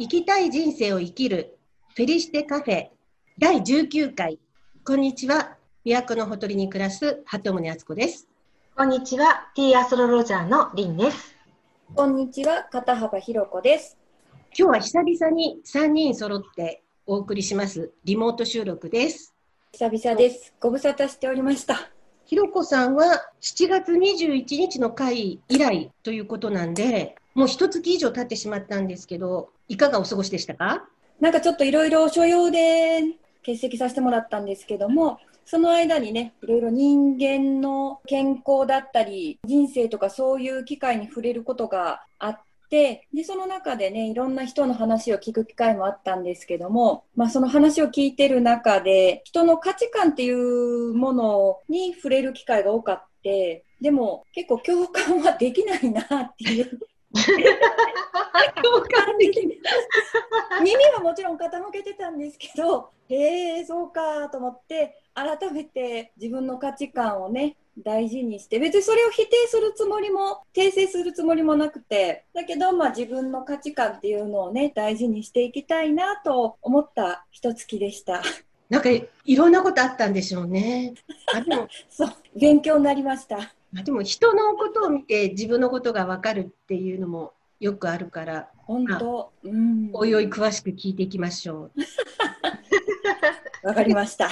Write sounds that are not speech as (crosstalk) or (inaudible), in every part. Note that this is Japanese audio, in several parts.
生きたい人生を生きるフェリシテカフェ第19回。こんにちは。琵琶湖のほとりに暮らす鳩宗敦子です。こんにちは。ティーアストロロジャーのリンです。こんにちは。片幅ひろ子です。今日は久々に3人揃ってお送りします。リモート収録です。久々です。ご無沙汰しておりました。ひろこさんは7月21日の回以来ということなんで、もう一月以上経ってしまったんですけど、いかがお過ごしでしたか？なんかちょっといろいろ所用で欠席させてもらったんですけども、その間にね、いろいろ人間の健康だったり、人生とかそういう機会に触れることがあって、で、その中でね、いろんな人の話を聞く機会もあったんですけども、まあその話を聞いてる中で、人の価値観っていうものに触れる機会が多かった。でも結構共感はできないなっていう (laughs) 耳はもちろん傾けてたんですけど (laughs) へえそうかと思って改めて自分の価値観をね大事にして別にそれを否定するつもりも訂正するつもりもなくてだけど、まあ、自分の価値観っていうのをね大事にしていきたいなと思った一月でした。なんかいろんなことあったんでしょうね。あでも (laughs) そう勉強になりました。まあ、でも人のことを見て自分のことが分かるっていうのもよくあるから本当、うん、おいおい詳しく聞いていきましょう。わかりました。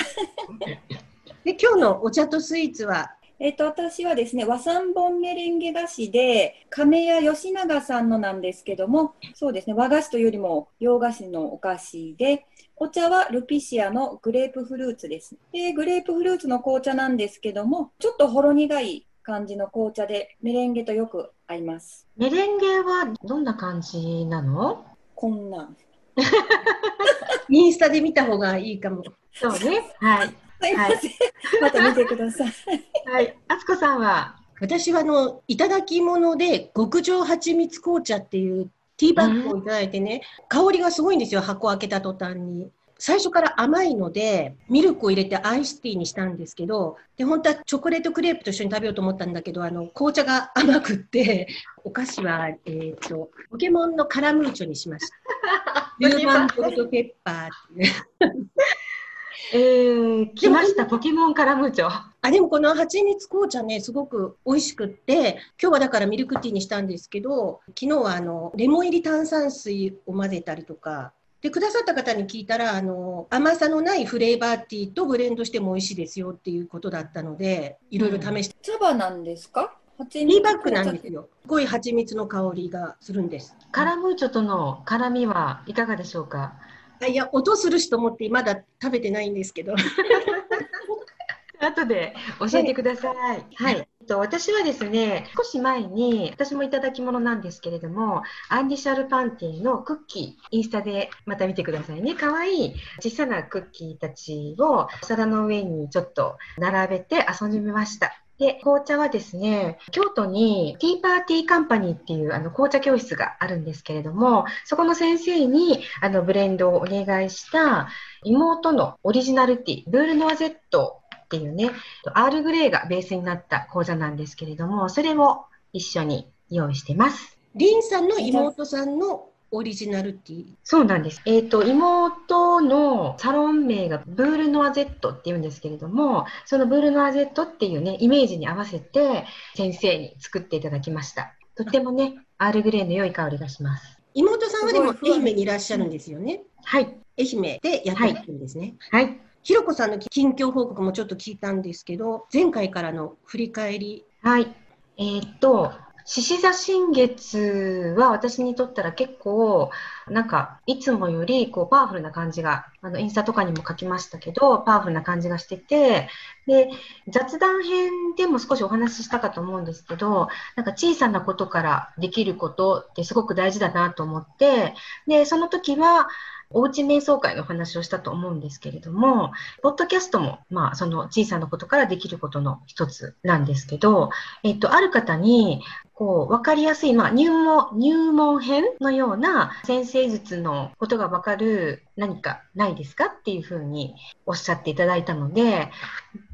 (laughs) で今日のお茶とスイーツは？えっ、と、私はですね、和三本メレンゲ菓子で、亀屋吉永さんのなんですけども、そうですね、和菓子というよりも洋菓子のお菓子で、お茶はルピシアのグレープフルーツです。で、グレープフルーツの紅茶なんですけども、ちょっとほろ苦い感じの紅茶でメレンゲとよく合います。メレンゲはどんな感じなの？こんな。(laughs) インスタで見た方がいいかも。そうね。はい。すいません。はい、また見てください。(laughs) はい。あつこさんは？私はあの、いただき物で極上蜂蜜紅茶っていうティーバッグをいただいてね、香りがすごいんですよ、箱開けた途端に。最初から甘いので、ミルクを入れてアイスティーにしたんですけど、で、本当はチョコレートクレープと一緒に食べようと思ったんだけど、あの、紅茶が甘くって、お菓子は、えっ、ー、と、ポケモンのカラムーチョにしました。(laughs) ユーマンポルトペッパーってね。えー、来ました、ポケモンカラムーチョ。あ、でもこの蜂蜜紅茶ね、すごく美味しくって、今日はだからミルクティーにしたんですけど、昨日はあの、レモン入り炭酸水を混ぜたりとか、で、くださった方に聞いたら、あの、甘さのないフレーバーティーとブレンドしても美味しいですよっていうことだったので、いろいろ試して。茶葉なんですか？ティーバッグなんですよ。すごい蜂蜜の香りがするんです。カラムーチョとの辛みはいかがでしょうか？あいや、音するしと思ってまだ食べてないんですけど。(laughs) (laughs) 後で教えてください。はい。はい、と私はですね、少し前に、私もいただき物なんですけれども、アンディシャルパンティのクッキー、インスタでまた見てくださいね。かわいい小さなクッキーたちをお皿の上にちょっと並べて遊んでみました。で、紅茶はですね、京都にティーパーティーカンパニーっていうあの紅茶教室があるんですけれども、そこの先生にあのブレンドをお願いした妹のオリジナルティー、ブールノアゼットっていうね、アールグレーがベースになった講座なんですけれども、それも一緒に用意してます。リンさんの妹さんのオリジナルティーそうなんです。えっ、ー、と、妹のサロン名がブールノアゼットっていうんですけれども、そのブールノアゼットっていうね、イメージに合わせて先生に作っていただきました。とってもね、アールグレーの良い香りがします。妹さんはでも愛媛にいらっしゃるんですよね。はい。愛媛でやってるんですね。はい、はいひろこさんの近況報告もちょっと聞いたんですけど、前回からの振り返り。はい。えー、っと、獅子座新月は私にとったら結構、なんか、いつもより、こう、パワフルな感じが、あの、インスタとかにも書きましたけど、パワフルな感じがしてて、で、雑談編でも少しお話ししたかと思うんですけど、なんか小さなことからできることってすごく大事だなと思って、で、その時は、おうち瞑想会の話をしたと思うんですけれども、ポッドキャストも、まあ、その小さなことからできることの一つなんですけど、えっと、ある方に、こう、わかりやすい、まあ、入門、入門編のような先生術のことがわかる何かないですかっていうふうにおっしゃっていただいたので、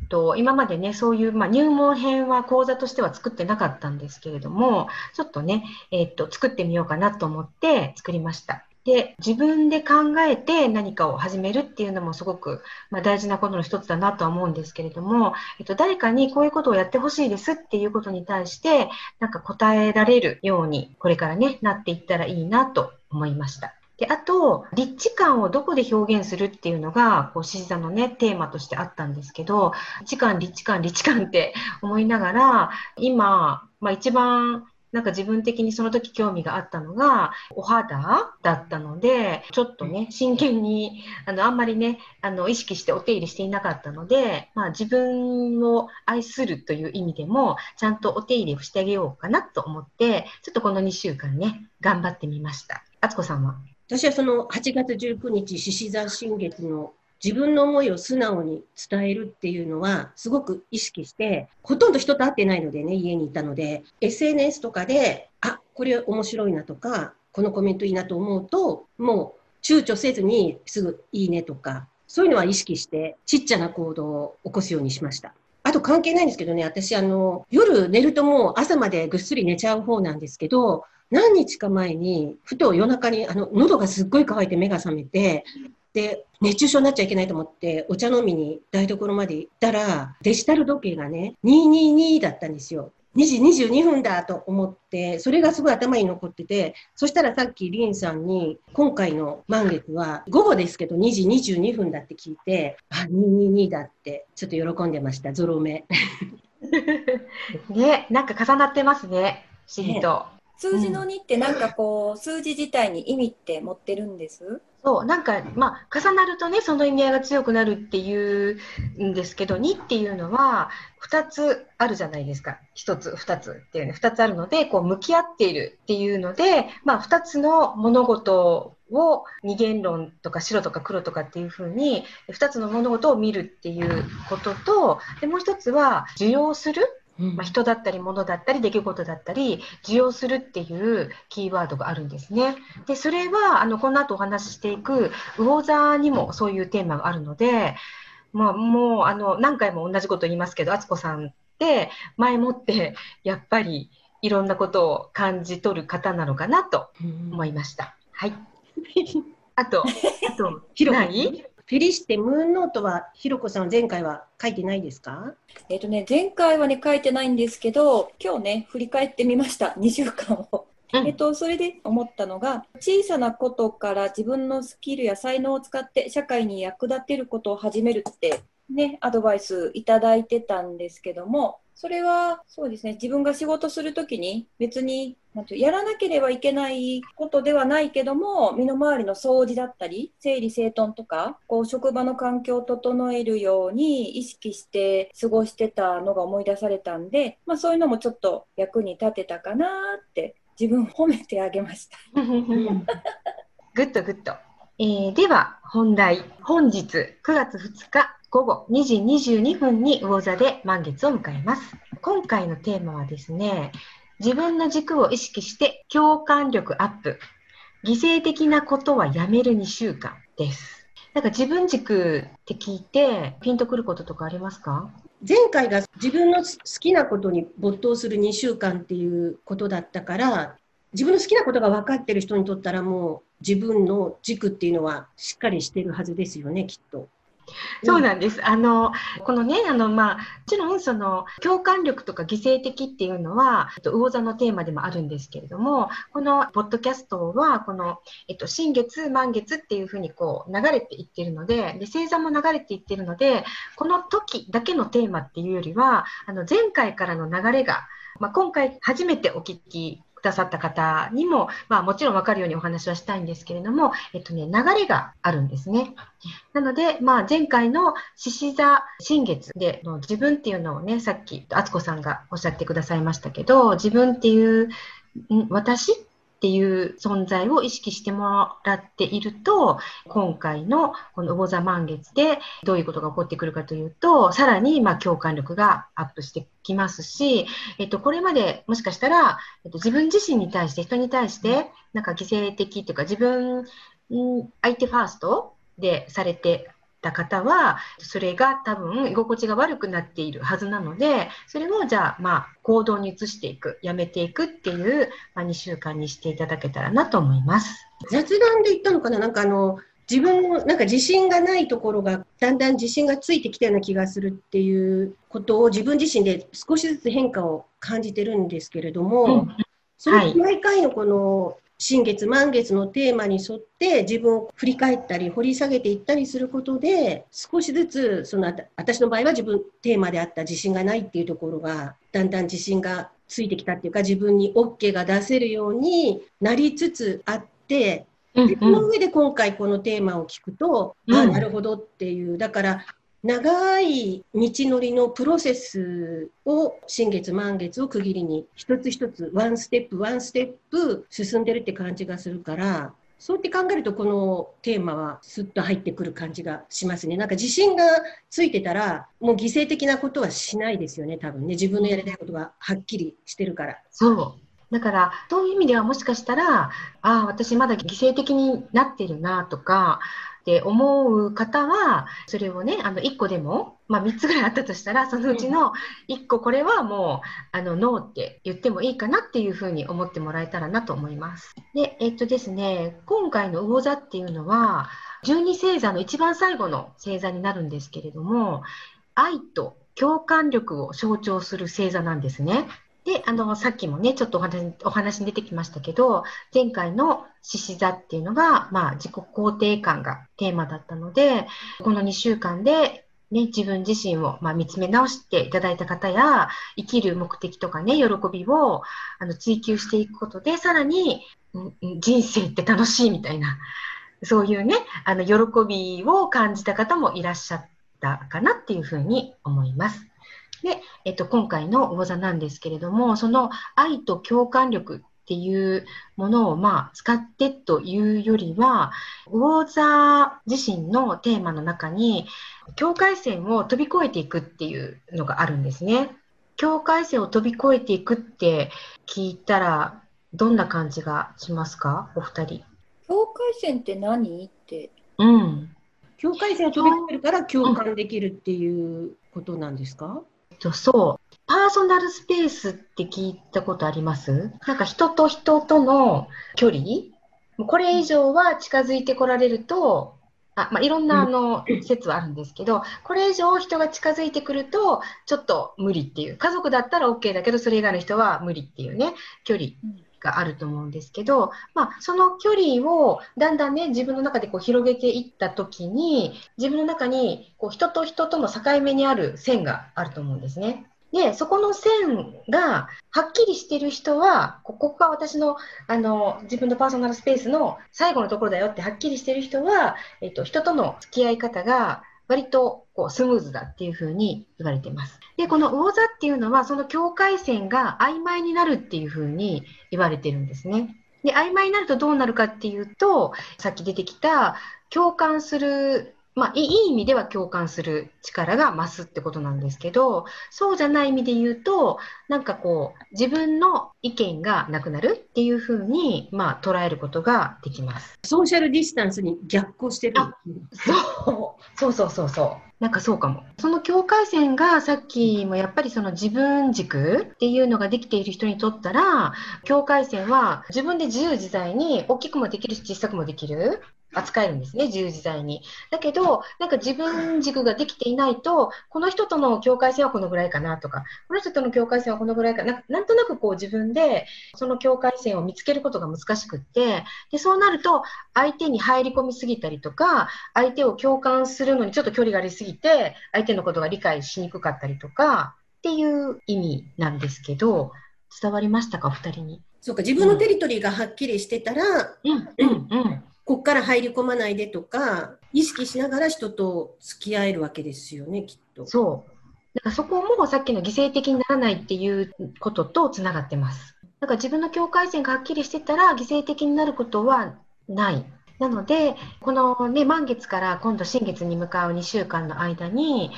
と今までね、そういう、まあ、入門編は講座としては作ってなかったんですけれども、ちょっとね、えっと、作ってみようかなと思って作りました。で、自分で考えて何かを始めるっていうのもすごく、まあ、大事なことの一つだなとは思うんですけれども、えっと、誰かにこういうことをやってほしいですっていうことに対して、なんか答えられるように、これからね、なっていったらいいなと思いました。で、あと、立地感をどこで表現するっていうのが、こう、獅子座のね、テーマとしてあったんですけど、立地感、立地感、立地感って思いながら、今、まあ一番なんか自分的にその時興味があったのが、お肌だったので、ちょっとね、真剣に、あの、あんまりね、あの、意識してお手入れしていなかったので、まあ自分を愛するという意味でも、ちゃんとお手入れをしてあげようかなと思って、ちょっとこの2週間ね、頑張ってみました。あつこさんは？私はその8月19日、獅子座新月の自分の思いを素直に伝えるっていうのはすごく意識して、ほとんど人と会ってないのでね、家にいたので、SNS とかで、あ、これ面白いなとか、このコメントいいなと思うと、もう躊躇せずにすぐいいねとか、そういうのは意識してちっちゃな行動を起こすようにしました。あと関係ないんですけどね、私あの、夜寝るともう朝までぐっすり寝ちゃう方なんですけど、何日か前に、ふと夜中に、あの、喉がすっごい乾いて目が覚めて、で、熱中症になっちゃいけないと思って、お茶飲みに台所まで行ったら、デジタル時計がね、222だったんですよ。2時22分だと思って、それがすごい頭に残ってて、そしたらさっきリンさんに、今回の満月は午後ですけど2時22分だって聞いて、あ、222だって、ちょっと喜んでました、ゾロ目。(laughs) ね、なんか重なってますね、不思議と。数字の2ってなんかこう、数字自体に意味って持ってるんです？そう、なんか、まあ、重なるとね、その意味合いが強くなるっていうんですけど、2っていうのは、2つあるじゃないですか。1つ、2つっていうね、2つあるので、こう、向き合っているっていうので、まあ、2つの物事を二元論とか白とか黒とかっていうふうに、2つの物事を見るっていうことと、でもう1つは、受容するまあ、人だったり物だったり出来事だったり受容するっていうキーワードがあるんですね。でそれはあのこの後お話ししていく魚座にもそういうテーマがあるので、まあ、もうあの何回も同じこと言いますけど敦子さんって前もってやっぱりいろんなことを感じ取る方なのかなと思いました。はい。あと、あと、(laughs) 何フェリシテムーンノートは、ひろこさん、前回は書いてないですか？えっ、とね、前回はね、書いてないんですけど、今日ね、振り返ってみました、(laughs) 2週間を。えっと、それで思ったのが小さなことから自分のスキルや才能を使って社会に役立てることを始めるってねアドバイスいただいてたんですけどもそれはそうですね自分が仕事するときに別になんてやらなければいけないことではないけども身の回りの掃除だったり整理整頓とかこう職場の環境を整えるように意識して過ごしてたのが思い出されたんで、まあ、そういうのもちょっと役に立てたかなって自分を褒めてあげました。グッドグッド。(laughs) えー、では本題本日9月2日午後2時22分に魚座で満月を迎えます。今回のテーマはですね、自分の軸を意識して共感力アップ。犠牲的なことはやめる2週間です。なんか自分軸って聞いてピンとくることとかありますか？前回が自分の好きなことに没頭する2週間っていうことだったから自分の好きなことが分かってる人にとったらもう自分の軸っていうのはしっかりしてるはずですよねきっと。そうなんです。あの、このね、あの、まあ、もちろん、その、共感力とか犠牲的っていうのは、えっと、魚座のテーマでもあるんですけれども、このポッドキャストは、この、えっと、新月、満月っていうふうにこう、流れていってるので、で、星座も流れていってるので、この時だけのテーマっていうよりは、あの、前回からの流れが、まあ、今回初めてお聞きださった方にも、まあ、もちろん分かるようにお話はしたいんですけれども、えっとね、流れがあるんですね。なので、まあ、前回の獅子座新月での自分っていうのをね、さっき敦子さんがおっしゃってくださいましたけど、自分っていう私っていう存在を意識してもらっていると、今回のこの魚座満月でどういうことが起こってくるかというと、さらにまあ共感力がアップしてきますし、えっと、これまでもしかしたら、えっと、自分自身に対して、人に対して、なんか犠牲的というか自分、相手ファーストでされてた方は、それが多分居心地が悪くなっているはずなので、それをじゃあ、まあ、行動に移していく、やめていくっていう、まあ、2週間にしていただけたらなと思います。雑談で言ったのかな？なんかあの、自分のなんか自信がないところがだんだん自信がついてきたような気がするっていうことを自分自身で少しずつ変化を感じてるんですけれども、うん、その毎回のこの新月満月のテーマに沿って自分を振り返ったり掘り下げていったりすることで少しずつその私の場合は自分テーマであった自信がないっていうところがだんだん自信がついてきたっていうか自分に OK が出せるようになりつつあってでこの上で今回このテーマを聞くと、うん、あなるほどっていう。だから長い道のりのプロセスを新月満月を区切りに一つ一つワンステップワンステップ進んでるって感じがするからそうやって考えるとこのテーマはスッと入ってくる感じがしますね。なんか自信がついてたらもう犠牲的なことはしないですよね多分ね自分のやりたいことがはっきりしてるから。そうだから、そういう意味ではもしかしたら、ああ、私まだ犠牲的になってるなとか、って思う方は、それをね、あの、1個でも、まあ3つぐらいあったとしたら、そのうちの1個これはもう、あの、ノーって言ってもいいかなっていうふうに思ってもらえたらなと思います。で、えっとですね、今回の魚座っていうのは、12星座の一番最後の星座になるんですけれども、愛と共感力を象徴する星座なんですね。で、あの、さっきもね、ちょっとお話お話に出てきましたけど、前回の獅子座っていうのが、まあ、自己肯定感がテーマだったので、この2週間で、ね、自分自身を、まあ、見つめ直していただいた方や、生きる目的とかね、喜びをあの追求していくことで、さらに、人生って楽しいみたいな、そういうね、あの、喜びを感じた方もいらっしゃったかなっていうふうに思います。で、えっと、今回の魚座なんですけれども、その愛と共感力っていうものをまあ使ってというよりは、魚座自身のテーマの中に境界線を飛び越えていくっていうのがあるんですね。境界線を飛び越えていくって聞いたらどんな感じがしますか？お二人。境界線って何？って。うん。境界線を飛び越えるから共感できるっていうことなんですか、と、そう。パーソナルスペースって聞いたことあります？なんか人と人との距離？これ以上は近づいてこられると、あまあ、いろんなあの説はあるんですけど、これ以上人が近づいてくると、ちょっと無理っていう。家族だったら OK だけど、それ以外の人は無理っていうね、距離があると思うんですけど、まあ、その距離をだんだんね、自分の中でこう広げていったときに、自分の中にこう人と人との境目にある線があると思うんですね。で、そこの線がはっきりしてる人は、ここが私のあの自分のパーソナルスペースの最後のところだよってはっきりしてる人は、えっと、人との付き合い方が割とこうスムーズだっていうふうに言われています。で、この魚座っていうのは、その境界線が曖昧になるっていうふうに言われてるんですね。で、曖昧になるとどうなるかっていうと、さっき出てきた共感するまあ、いい意味では共感する力が増すってことなんですけど、そうじゃない意味で言うと、なんかこう、自分の意見がなくなるっていうふうに、まあ、捉えることができます。ソーシャルディスタンスに逆行してるそうそうそうそうそう。なんかそうかも。その境界線がさっきもやっぱりその自分軸っていうのができている人にとったら、境界線は自分で自由自在に大きくもできるし小さくもできる。扱えるんですね、自由自在に。だけど、なんか自分軸ができていないと、この人との境界線はこのぐらいかなとか、この人との境界線はこのぐらいかな、なんとなくこう自分でその境界線を見つけることが難しくって、で、そうなると相手に入り込みすぎたりとか、相手を共感するのにちょっと距離がありすぎて、相手のことが理解しにくかったりとか、っていう意味なんですけど、伝わりましたか、お二人に？そうか、自分のテリトリーがはっきりしてたら、うん、うん、うん。こっから入り込まないでとか、意識しながら人と付き合えるわけですよね、きっと。そう。だからそこもさっきの犠牲的にならないっていうこととつながってます。だから自分の境界線がはっきりしてたら犠牲的になることはない。なので、このね、満月から今度新月に向かう2週間の間に、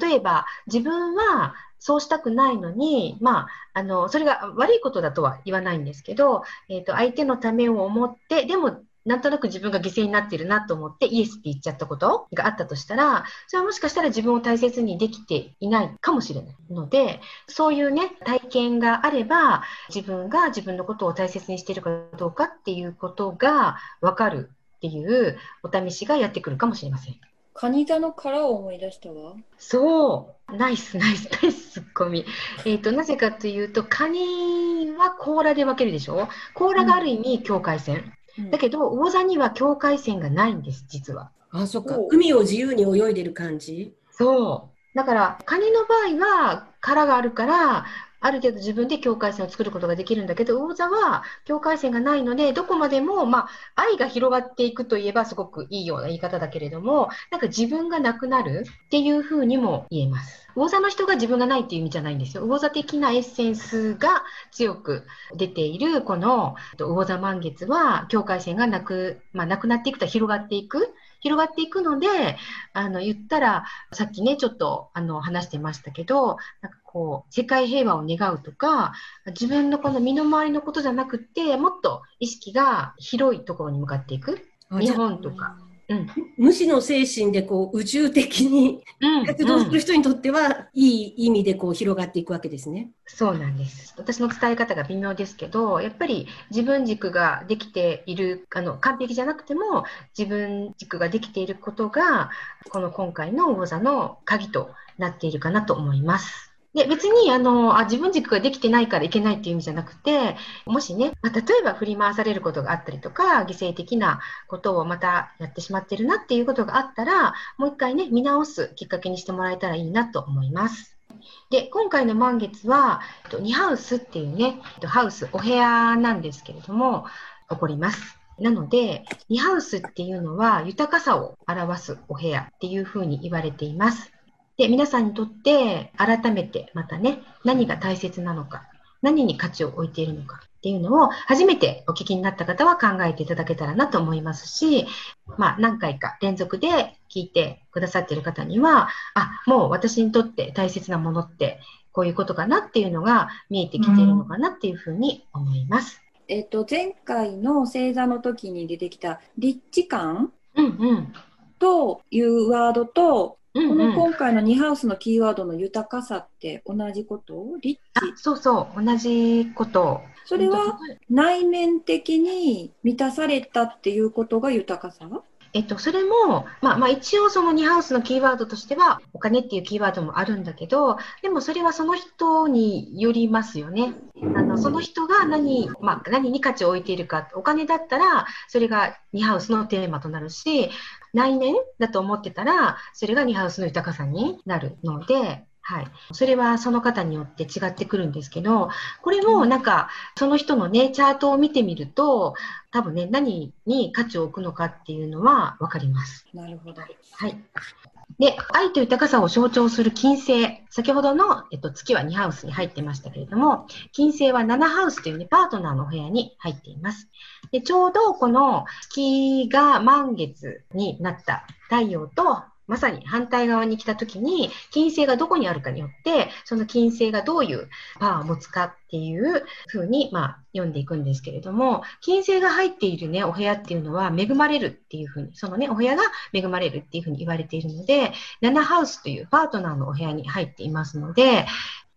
例えば自分はそうしたくないのに、まあ、あの、それが悪いことだとは言わないんですけど、えっ、ー、と、相手のためを思って、でもなんとなく自分が犠牲になってるなと思ってイエスって言っちゃったことがあったとしたら、それはもしかしたら自分を大切にできていないかもしれないので、そういうね、体験があれば、自分が自分のことを大切にしているかどうかっていうことがわかるっていうお試しがやってくるかもしれません。カニ座の殻を思い出したわ。そう、ナイス、ナイス、ナイスツッコミ。えっ、と、なぜかというと、カニは甲羅で分けるでしょ？甲羅がある意味境界線。だけど、魚座には境界線がないんです、実は。あ、そっかお。海を自由に泳いでる感じ？そう。だから、カニの場合は殻があるから、ある程度自分で境界線を作ることができるんだけど、魚座は境界線がないので、どこまでも、まあ、愛が広がっていくといえばすごくいいような言い方だけれども、なんか自分がなくなるっていうふうにも言えます。魚座の人が自分がないっていう意味じゃないんですよ。魚座的なエッセンスが強く出ている、この魚座満月は、境界線がなく、まあ、なくなっていくと広がっていく。広がっていくので、あの、言ったら、さっきね、ちょっと、あの、話してましたけど、なんかこう、世界平和を願うとか、自分のこの身の回りのことじゃなくて、もっと意識が広いところに向かっていく。日本とか。うん。無視の精神でこう宇宙的にうん。活動すうんる人にとっては、いい意味でこう広がっていくわけですね。そうなんです。私の伝え方が微妙ですけど、やっぱり自分軸ができている、あの、完璧じゃなくても、自分軸ができていることが、この今回の魚座の鍵となっているかなと思います。で、別に、あの、あ、自分軸ができてないからいけないっていう意味じゃなくて、もしね、まあ、例えば振り回されることがあったりとか、犠牲的なことをまたやってしまってるなっていうことがあったら、もう一回ね、見直すきっかけにしてもらえたらいいなと思います。で、今回の満月は、えっとニハウスっていうね、ハウス、お部屋なんですけれども、起こります。なので、ニハウスっていうのは豊かさを表すお部屋っていうふうに言われています。で、皆さんにとって改めてまたね、何が大切なのか、何に価値を置いているのかっていうのを初めてお聞きになった方は考えていただけたらなと思いますし、まあ何回か連続で聞いてくださっている方には、あ、もう私にとって大切なものってこういうことかなっていうのが見えてきているのかなっていうふうに思います。えっと、前回の星座の時に出てきた立地感うんうん。というワードと、このうん。うん、今回の2ハウスのキーワードの豊かさって同じこと？立あ地そうそう、同じこと。それは内面的に満たされたっていうことが豊かさ？えっと、それも、まあ、まあ、一応そのニハウスのキーワードとしては、お金っていうキーワードもあるんだけど、でもそれはその人によりますよね。あの、その人が何、まあ、何に価値を置いているか、お金だったら、それがニハウスのテーマとなるし、内面だと思ってたら、それがニハウスの豊かさになるので、はい。それはその方によって違ってくるんですけど、これもなんか、その人のね、チャートを見てみると、多分ね、何に価値を置くのかっていうのは分かります。なるほど。はい。で、愛と豊かさを象徴する金星。先ほどの、えっと、月は2ハウスに入ってましたけれども、金星は7ハウスというね、パートナーのお部屋に入っています。で、ちょうどこの月が満月になった太陽と、まさに反対側に来た時に、金星がどこにあるかによって、その金星がどういうパワーを持つかっていう風に、まあ、読んでいくんですけれども、金星が入っているね、お部屋っていうのは恵まれるっていう風に、そのね、お部屋が恵まれるっていう風に言われているので、7ハウスというパートナーのお部屋に入っていますので、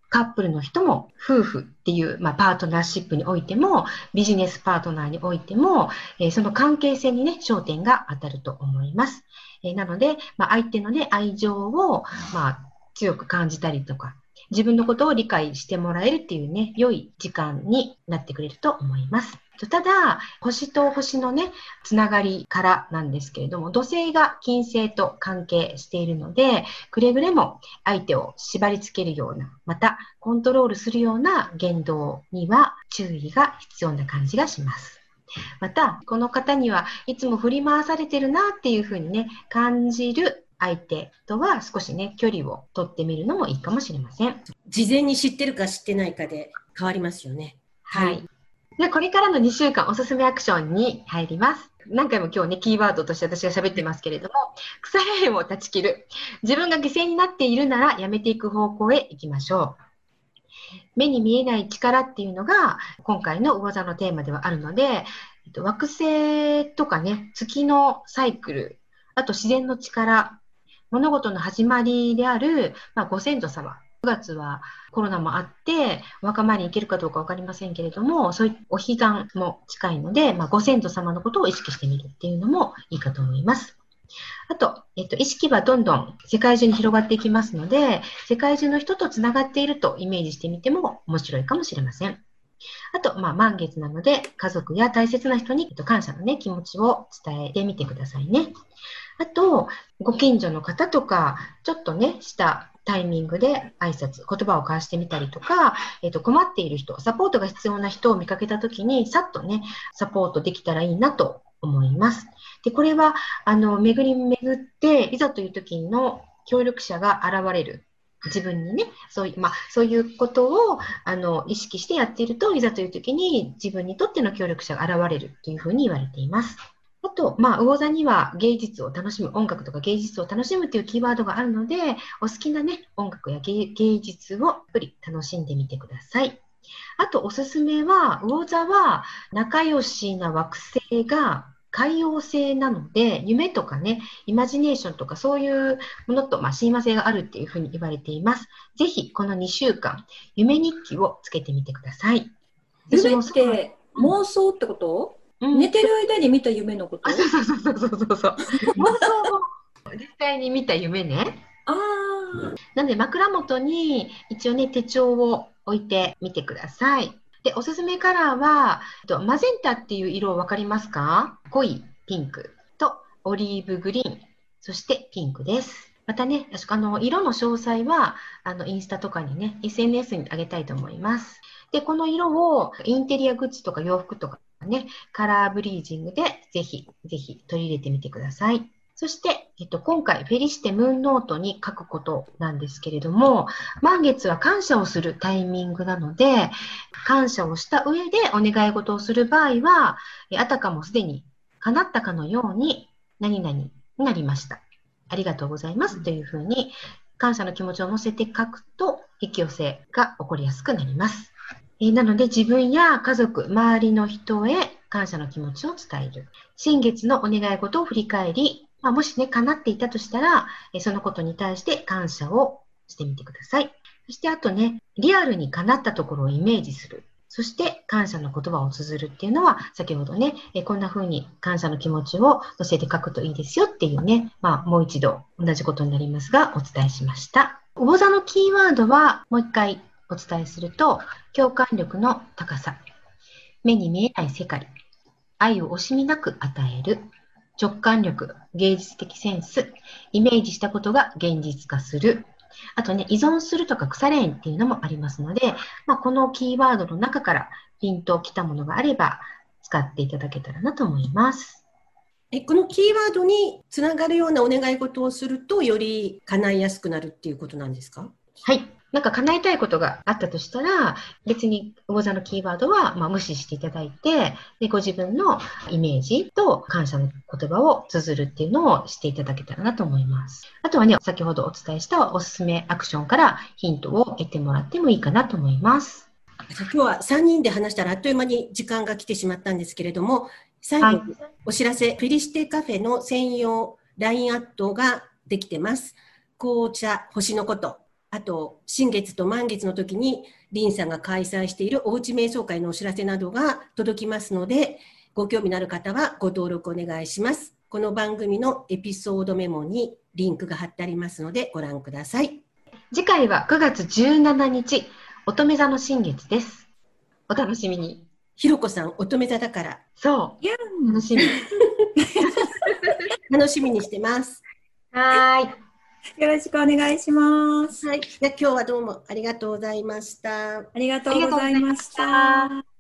カップルの人も夫婦っていう、まあ、パートナーシップにおいても、ビジネスパートナーにおいても、えーその関係性にね、焦点が当たると思います。えーなので、まあ、相手のね、愛情を、まあ、強く感じたりとか、自分のことを理解してもらえるっていうね、良い時間になってくれると思います。ただ、星と星のね、つながりからなんですけれども、土星が金星と関係しているので、くれぐれも相手を縛り付けるような、またコントロールするような言動には注意が必要な感じがします。また、この方にはいつも振り回されてるなっていうふうにね、感じる相手とは少しね、距離を取ってみるのもいいかもしれません。事前に知ってるか知ってないかで変わりますよね。はい。で、これからの2週間おすすめアクションに入ります。何回も今日ね、キーワードとして私が喋ってますけれども、腐れ縁を断ち切る。自分が犠牲になっているならやめていく方向へ行きましょう。目に見えない力っていうのが今回の魚座のテーマではあるので、えっと、惑星とかね、月のサイクル、あと自然の力、物事の始まりである、まあ、ご先祖様。9月はコロナもあって、お墓参りに行けるかどうかわかりませんけれども、そういうお彼岸も近いので、まあ、ご先祖様のことを意識してみるっていうのもいいかと思います。あと、えっと、意識はどんどん世界中に広がっていきますので、世界中の人とつながっているとイメージしてみても面白いかもしれません。あと、まあ、満月なので、家族や大切な人に、と、感謝のね、気持ちを伝えてみてくださいね。あと、ご近所の方とか、ちょっとね、したタイミングで挨拶、言葉を交わしてみたりとか、えっ、と、困っている人、サポートが必要な人を見かけたときに、さっとね、サポートできたらいいなと思います。で、これは、あの、巡り巡って、いざという時の協力者が現れる。自分にね、そういう、まあ、そういうことを、あの、意識してやっていると、いざという時に自分にとっての協力者が現れるというふうに言われています。あと、まあ、魚座には芸術を楽しむ、音楽とか芸術を楽しむというキーワードがあるので、お好きなね、音楽や芸術をたっぷり楽しんでみてください。あと、おすすめは、魚座は仲良しな惑星が海洋性なので、夢とかね、イマジネーションとかそういうものと、まあ、親和性があるっていうふうに言われています。ぜひ、この2週間、夢日記をつけてみてください。夢って妄想ってこと、うん、寝てる間に見た夢のこと？そうそうそうそうそうそう。妄想を実際に見た夢ね。ああ。なので、枕元に一応ね、手帳を置いてみてください。で、おすすめカラーは、マゼンタっていう色分かりますか？濃いピンクとオリーブグリーン、そしてピンクです。またね、あの色の詳細はあのインスタとかにね、SNS に上げたいと思います。で、この色をインテリアグッズとか洋服とかね、カラーブリージングでぜひ、ぜひ取り入れてみてください。そして、えっと、今回、フェリシテムーンノートに書くことなんですけれども、満月は感謝をするタイミングなので、感謝をした上でお願い事をする場合は、あたかもすでに叶ったかのように、何々になりました。ありがとうございますというふうに、感謝の気持ちを乗せて書くと、引き寄せが起こりやすくなります。えなので、自分や家族、周りの人へ感謝の気持ちを伝える。新月のお願い事を振り返り、まあ、もしね、叶っていたとしたら、えそのことに対して感謝をしてみてください。そしてあとね、リアルに叶ったところをイメージする。そして感謝の言葉を綴るっていうのは、先ほどね、えこんな風に感謝の気持ちを乗せて書くといいですよっていうね、まあもう一度同じことになりますが、お伝えしました。魚座のキーワードはもう一回お伝えすると、共感力の高さ、目に見えない世界、愛を惜しみなく与える、直感力、芸術的センス、イメージしたことが現実化する。あとね、依存するとか腐れんっていうのもありますので、まあ、このキーワードの中からピンときたものがあれば使っていただけたらなと思います。えこのキーワードにつながるようなお願い事をすると、より叶いやすくなるっていうことなんですか？はい。なんか叶えたいことがあったとしたら、別に魚座のキーワードはま無視していただいて、でご自分のイメージと感謝の言葉を綴るっていうのをしていただけたらなと思います。あとはね、先ほどお伝えしたおすすめアクションからヒントを得てもらってもいいかなと思います。今日は3人で話したらあっという間に時間が来てしまったんですけれども、最後にお知らせ、はい、フェリシテカフェの専用 LINE アットができてます。紅茶、星のことあと、新月と満月の時に、リンさんが開催しているおうち瞑想会のお知らせなどが届きますので、ご興味のある方はご登録お願いします。この番組のエピソードメモにリンクが貼ってありますのでご覧ください。次回は9月17日、乙女座の新月です。お楽しみに。ひろこさん、乙女座だから。そう。楽しみ。楽しみにしてます。(laughs) はい。よろしくお願いします。はい。で今日はどうもありがとうございました。ありがとうございました。